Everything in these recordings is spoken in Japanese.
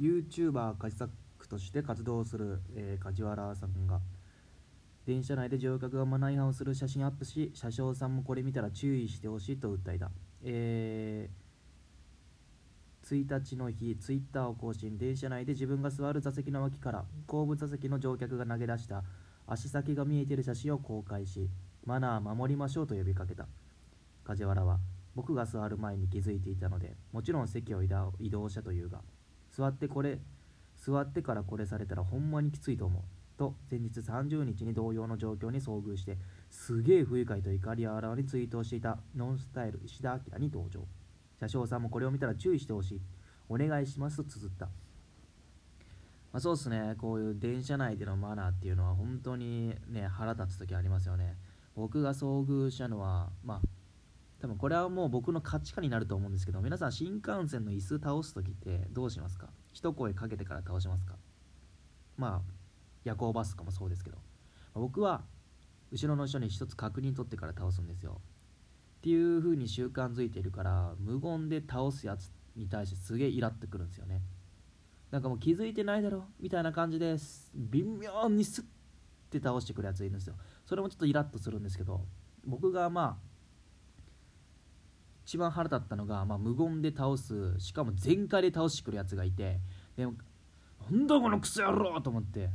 YouTuber カジサックとして活動する、えー、梶原さんが電車内で乗客がマナー違反をする写真アップし車掌さんもこれ見たら注意してほしいと訴えた、えー、1日の日ツイッターを更新。電車内で自分が座る座席の脇から後部座席の乗客が投げ出した足先が見えている写真を公開しマナー守りましょうと呼びかけた。梶原は僕が座る前に気づいていたのでもちろん席を移動したというが座ってこれ座ってからこれされたらほんまにきついと思う。と前日30日に同様の状況に遭遇してすげえ不愉快と怒りあらわにツイートをしていたノンスタイル石田明に登場。車掌さんもこれを見たら注意してほしい。お願いしますと綴った。まあ、そうですね。こういう電車内でのマナーっていうのは本当にね腹立つ時ありますよね。僕が遭遇したのはまあ多分これはもう僕の価値観になると思うんですけど皆さん新幹線の椅子倒す時ってどうしますか？一声かけてから倒しますか？まあ夜行バスとかもそうですけど。僕は後ろの人に一つ確認取ってから倒すんですよ。っていう風に習慣づいているから無言で倒すやつに対してすげえイラってくるんですよね。なんかもう気づいてないだろ？みたいな感じです。微妙にスッて倒してくるやついるんですよ。それもちょっとイラッとするんですけど僕がまあ一番腹立ったのが、まあ、無言で倒すしかも全開で倒してくるやつがいてでもなんだこのクソ野郎と思って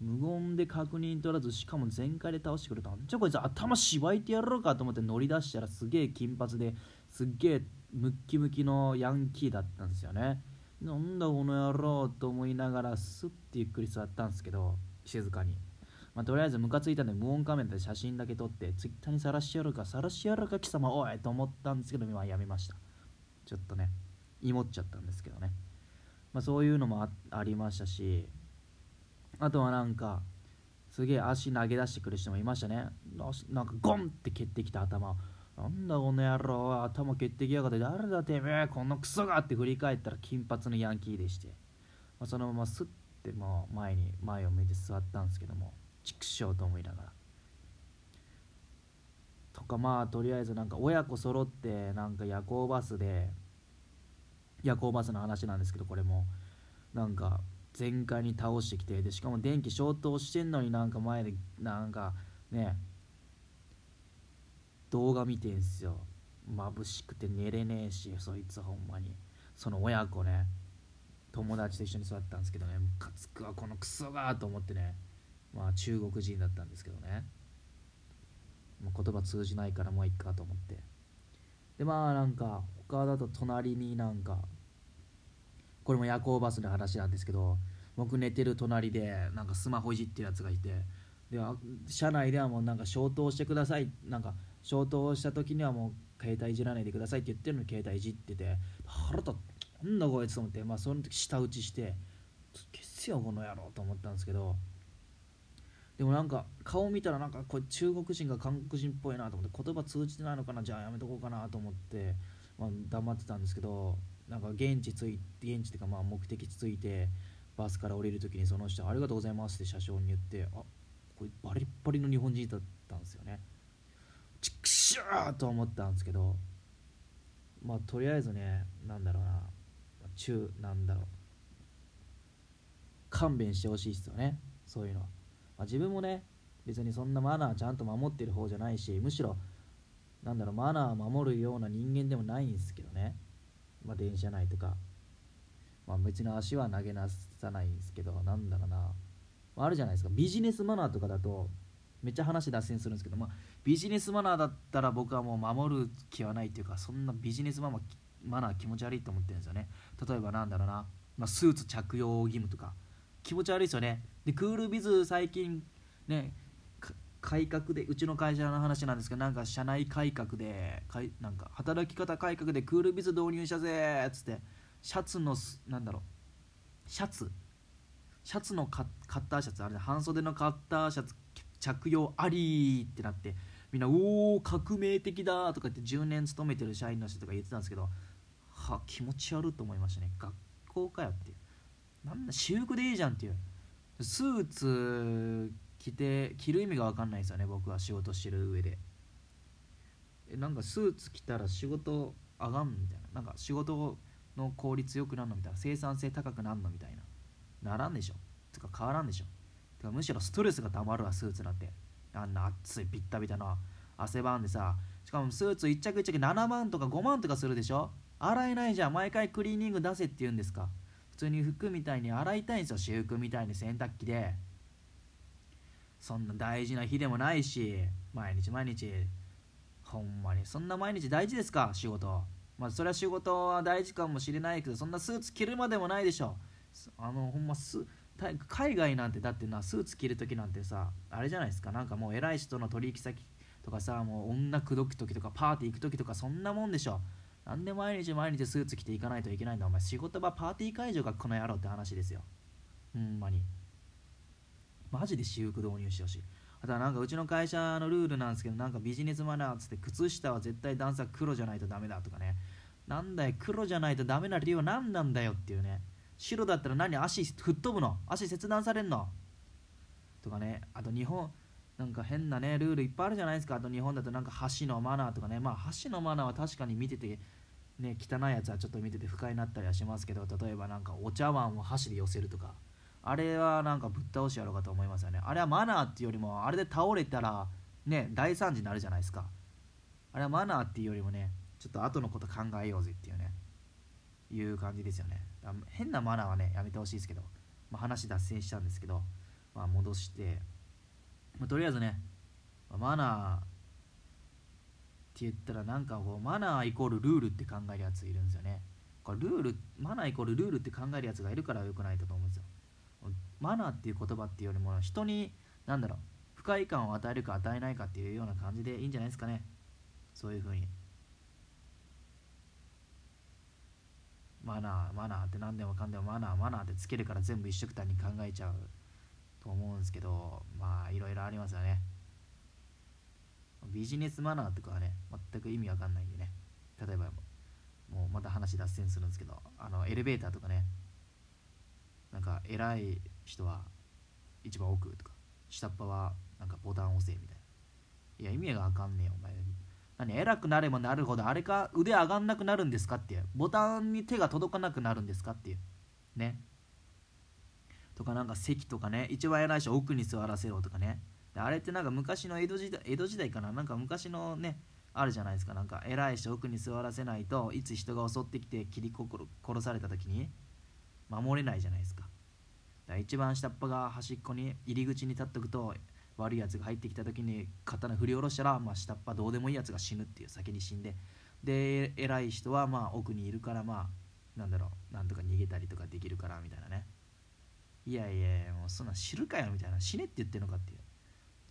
無言で確認取らずしかも全開で倒してくれた。じゃこいつ頭しばいてやろうかと思って乗り出したらすげえ金髪ですっげえムッキムキのヤンキーだったんですよね。なんだこの野郎と思いながらスッてゆっくり座ったんですけど静かに、まあ、とりあえずムカついたんで無音カメラで写真だけ撮ってツイッターにさらしやるかさらしやるか貴様おいと思ったんですけど今やめました。ちょっとね芋っちゃったんですけどね。まあそういうのもありましたしあとはなんかすげえ足投げ出してくる人もいましたね。なんかゴンって蹴ってきた頭。なんだこの野郎頭蹴ってきやがって誰だてめえこのクソがって振り返ったら金髪のヤンキーでして、まあ、そのまますってもう前に前を向いて座ったんですけども。畜生と思いながら。とかまあとりあえずなんか親子揃ってなんか夜行バスで夜行バスの話なんですけどこれも。なんか全開に倒してきてでしかも電気消灯してんのになんか前でなんかね動画見てんすよ。眩しくて寝れねえしそいつほんまに。その親子ね。友達と一緒に座ったんですけどね。ムカつくわこのクソがと思ってね。まあ中国人だったんですけどね。もう言葉通じないからもういっかと思って。でまあなんか他だと隣になんかこれも夜行バスの話なんですけど僕寝てる隣でなんかスマホいじってるやつがいてで車内ではもうなんか消灯してくださいなんか消灯した時にはもう携帯いじらないでくださいって言ってるのに携帯いじってて腹立ってなんだこいつと思ってまあその時舌打ちして消すよこの野郎と思ったんですけどでもなんか顔見たらなんかこれ中国人が韓国人っぽいなと思って言葉通じてないのかなじゃあやめとこうかなと思って、まあ、黙ってたんですけどなんか現地着いて現地っていうかまあ目的地着いてバスから降りる時にその人ありがとうございますって車掌に言ってあこれバリッバリの日本人だったんですよね。ちくしょーと思ったんですけどまあとりあえずねなんだろうな中なんだろう。勘弁してほしいですよねそういうのは、まあ、自分もね別にそんなマナーちゃんと守ってる方じゃないしむしろなんだろうマナーを守るような人間でもないんですけどね。まあ、電車内とか、まあ、別に足は投げなさないんですけどなんだろうな、まあ、あるじゃないですか。ビジネスマナーとかだとめっちゃ話脱線するんですけど、まあ、ビジネスマナーだったら僕はもう守る気はないっていうかそんなビジネスマナーマナー気持ち悪いと思ってるんですよね。例えばなんだろうな、まあ、スーツ着用義務とか。気持ち悪いですよね。でクールビズ最近ね改革でうちの会社の話なんですけどなんか社内改革でかいなんか働き方改革でクールビズ導入したぜっつってシャツのなんだろうシャツシャツのカッターシャツあれ半袖のカッターシャツ着用ありってなってみんな「おお革命的だ」とか言って10年勤めてる社員の人とか言ってたんですけどは気持ち悪いと思いましたね。学校かよっていう。なんだ私服でいいじゃんっていう。スーツ着て着る意味が分かんないですよね僕は仕事してる上で。えなんかスーツ着たら仕事上がんみたいな。なんか仕事の効率よくなるのみたいな。生産性高くなるのみたいな。ならんでしょ。とか変わらんでしょ。てかむしろストレスがたまるわスーツなんて。あんな暑いビッタビタな汗ばんでさ。しかもスーツ1着1着7万とか5万とかするでしょ。洗えないじゃん。毎回クリーニング出せって言うんですか。通に服みたいに洗いたいんですよ私服みたいに洗濯機で。そんな大事な日でもないし毎日毎日。ほんまに。そんな毎日大事ですか？仕事。まあそれは仕事は大事かもしれないけどそんなスーツ着るまでもないでしょ。あのほんます海外なんてだってなスーツ着る時なんてさあれじゃないですか。なんかもう偉い人の取引先とかさもう女口説く時とかパーティー行く時とかそんなもんでしょ。なんで毎日毎日スーツ着ていかないといけないんだ。お前仕事場パーティー会場がこの野郎って話ですよ。ほんまに。マジで私服導入してほしい。あとはなんかうちの会社のルールなんですけどなんかビジネスマナーっつって靴下は絶対段差黒じゃないとダメだとかね。なんだよ黒じゃないとダメな理由は何なんだよっていうね。白だったら何足吹っ飛ぶの？足切断されんの？とかね。あと日本なんか変なねルールいっぱいあるじゃないですか。あと日本だとなんか箸のマナーとかね。まあ箸のマナーは確かに見ててね汚いやつはちょっと見てて不快になったりはしますけど例えばなんかお茶碗を箸で寄せるとか。あれはなんかぶっ倒しやろうかと思いますよね。あれはマナーっていうよりもあれで倒れたらね大惨事になるじゃないですか。あれはマナーっていうよりもねちょっと後のこと考えようぜっていうね。いう感じですよね。変なマナーはねやめてほしいですけど、まあ、話脱線したんですけど、まあ、戻して、まあ、とりあえずね、まマナーって言ったらなんかこうマナーイコールルールって考えるやついるんですよね。これルールマナーイコールルールって考えるやつがいるからよくないと思うんですよ。マナーっていう言葉っていうよりも人に何だろう不快感を与えるか与えないかっていうような感じでいいんじゃないですかね。そういうふうに。マナーマナーって何でもかんでもマナーマナーってつけるから全部一緒くたに考えちゃう。思うんですけどまあいろいろありますよね。ビジネスマナーとかはね全く意味わかんないんでね。例えばもうまた話脱線するんですけどあのエレベーターとかね。なんか偉い人は一番奥とか下っ端はなんかボタン押せみたいな。いや意味がわかんねえよお前。何偉くなればなるほどあれか腕上がんなくなるんですかって。いうボタンに手が届かなくなるんですかっていう。ね。とかなんか席とかね一番偉い人奥に座らせろとかね。あれってなんか昔の江戸時代江戸時代かな？なんか昔のねあるじゃないですか。なんか偉い人奥に座らせないといつ人が襲ってきて切り殺された時に守れないじゃないですか。だから一番下っ端が端っこに入り口に立っとくと悪いやつが入ってきた時に刀振り下ろしたら、まあ、下っ端どうでもいいやつが死ぬっていう先に死んで。で偉い人はまあ奥にいるからまあなんだろうなんとか逃げたりとかできるからみたいなね。いやいやもうそんな知るかよみたいな。死ねって言ってんのかっていう。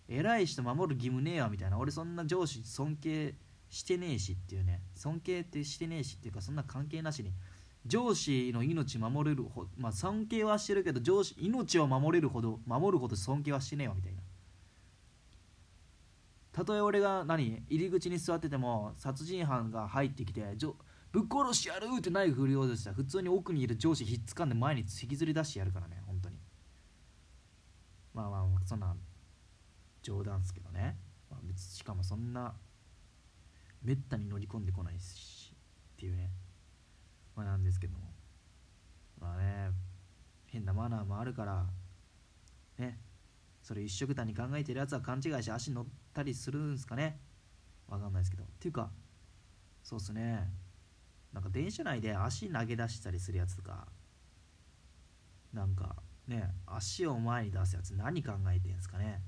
偉い人守る義務ねえわみたいな。俺そんな上司尊敬してねえしっていうね。尊敬ってしてねえしっていうかそんな関係なしに。上司の命守れるほまあ尊敬はしてるけど上司命を守れるほど守るほど尊敬はしてねえわみたいな。たとえ俺が何入り口に座ってても殺人犯が入ってきてぶっ殺しやるってナイフ振り落としたら普通に奥にいる上司ひっつかんで前に引きずり出してやるからね。まあまあそんな冗談っすけどね、まあ、別しかもそんなめったに乗り込んでこないしっていうね。まあなんですけど。もまあね変なマナーもあるからね。それ一緒くたに考えてるやつは勘違いして足乗ったりするんすかね。わかんないですけど。っていうかそうっすね。なんか電車内で足投げ出したりするやつとかなんかね足を前に出すやつ何考えてんですかね。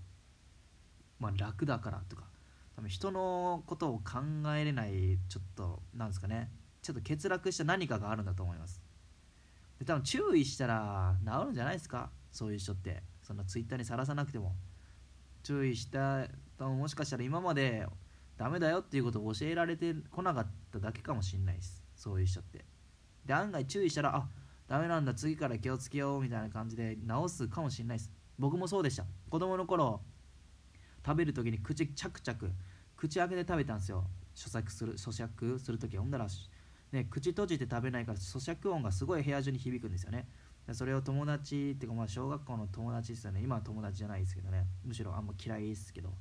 まあ楽だからとか。多分人のことを考えれないちょっとなんですかね。ちょっと欠落した何かがあるんだと思います。で多分注意したら治るんじゃないですか？そういう人って。そんなツイッターにさらさなくても。注意したもしかしたら今までダメだよっていうことを教えられてこなかっただけかもしんないです。そういう人って。で案外注意したらあダメなんだ次から気をつけようみたいな感じで直すかもしんないです。僕もそうでした。子供の頃食べる時に口チャクチャク口開けて食べたんですよ。咀嚼する咀嚼する時ほんだらね口閉じて食べないから咀嚼音がすごい部屋中に響くんですよね。それを友達っていうかまあ小学校の友達ですよね。今は友達じゃないですけどね。むしろあんま嫌いですけど。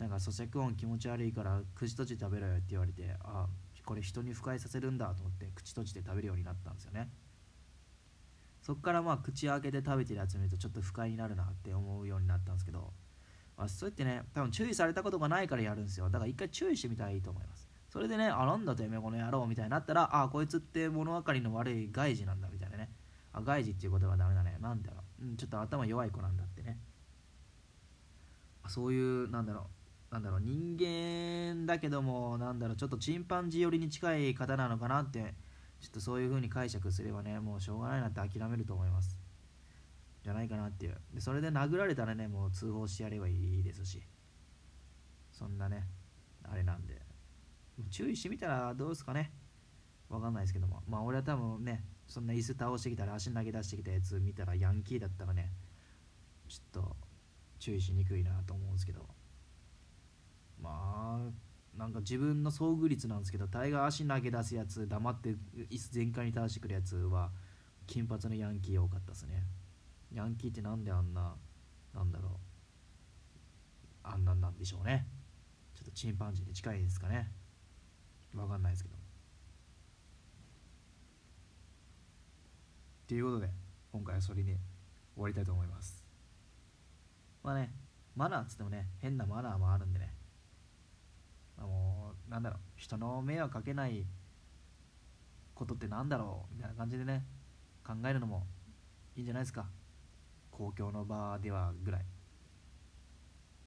なんか咀嚼音気持ち悪いから口閉じて食べろよって言われてあこれ人に不快させるんだと思って口閉じて食べるようになったんですよね。そっからまあ口開けて食べてるやつ見るとちょっと不快になるなって思うようになったんですけど、まあ、そうやってね多分注意されたことがないからやるんですよ。だから一回注意してみたらいいと思います。それでねあなんだてめえこの野郎みたいになったらあこいつって物分かりの悪い外事なんだみたいなね。あ外事っていうことはダメだね。なんだろう、うん、ちょっと頭弱い子なんだってね。そういうなんだろう。なんだろう。人間だけどもなんだろう。ちょっとチンパンジー寄りに近い方なのかなってちょっとそういう風に解釈すればねもうしょうがないなって諦めると思います。じゃないかなっていう。でそれで殴られたらねもう通報してやればいいですし。そんなねあれなんで。注意してみたらどうですかね。わかんないですけども。まあ俺は多分ねそんな椅子倒してきたら足投げ出してきたやつ見たらヤンキーだったらねちょっと注意しにくいなと思うんですけど。なんか自分の遭遇率なんですけど大概足投げ出すやつ黙って椅子全開に倒してくるやつは金髪のヤンキー多かったですね。ヤンキーってなんであんななんだろう。あんなんなんでしょうね。ちょっとチンパンジーに近いですかね。わかんないですけど。っていうことで今回はそれに終わりたいと思います。まあねマナーっつってもね変なマナーもあるんでね。もうなんだろう人の迷惑かけないことってなんだろうみたいな感じでね考えるのもいいんじゃないですか。公共の場ではぐらい。